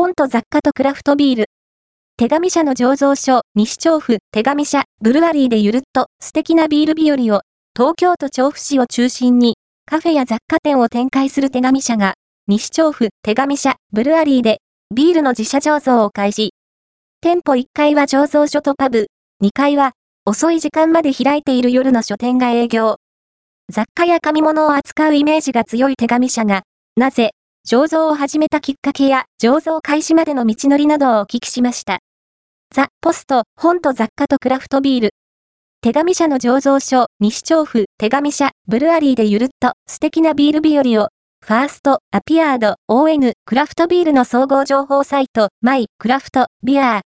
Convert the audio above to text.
本と雑貨とクラフトビール。手紙社の醸造所、西調布、手紙社、ブルワリーでゆるっと。素敵なビール日和を、東京都調布市を中心に、カフェや雑貨店を展開する手紙社が、西調布、手紙社、ブルワリーで、ビールの自社醸造を開始。店舗1階は醸造所とパブ、2階は、遅い時間まで開いている夜の書店が営業。雑貨や紙物を扱うイメージが強い手紙社が、なぜ、醸造を始めたきっかけや醸造開始までの道のりなどをお聞きしました。ザ・ポスト、本と雑貨とクラフトビール。手紙社の醸造所、西調布、手紙社、ブルアリーでゆるっと素敵なビール日和を、ファースト、アピアード、ON、クラフトビールの総合情報サイト、マイ、クラフト、ビアー、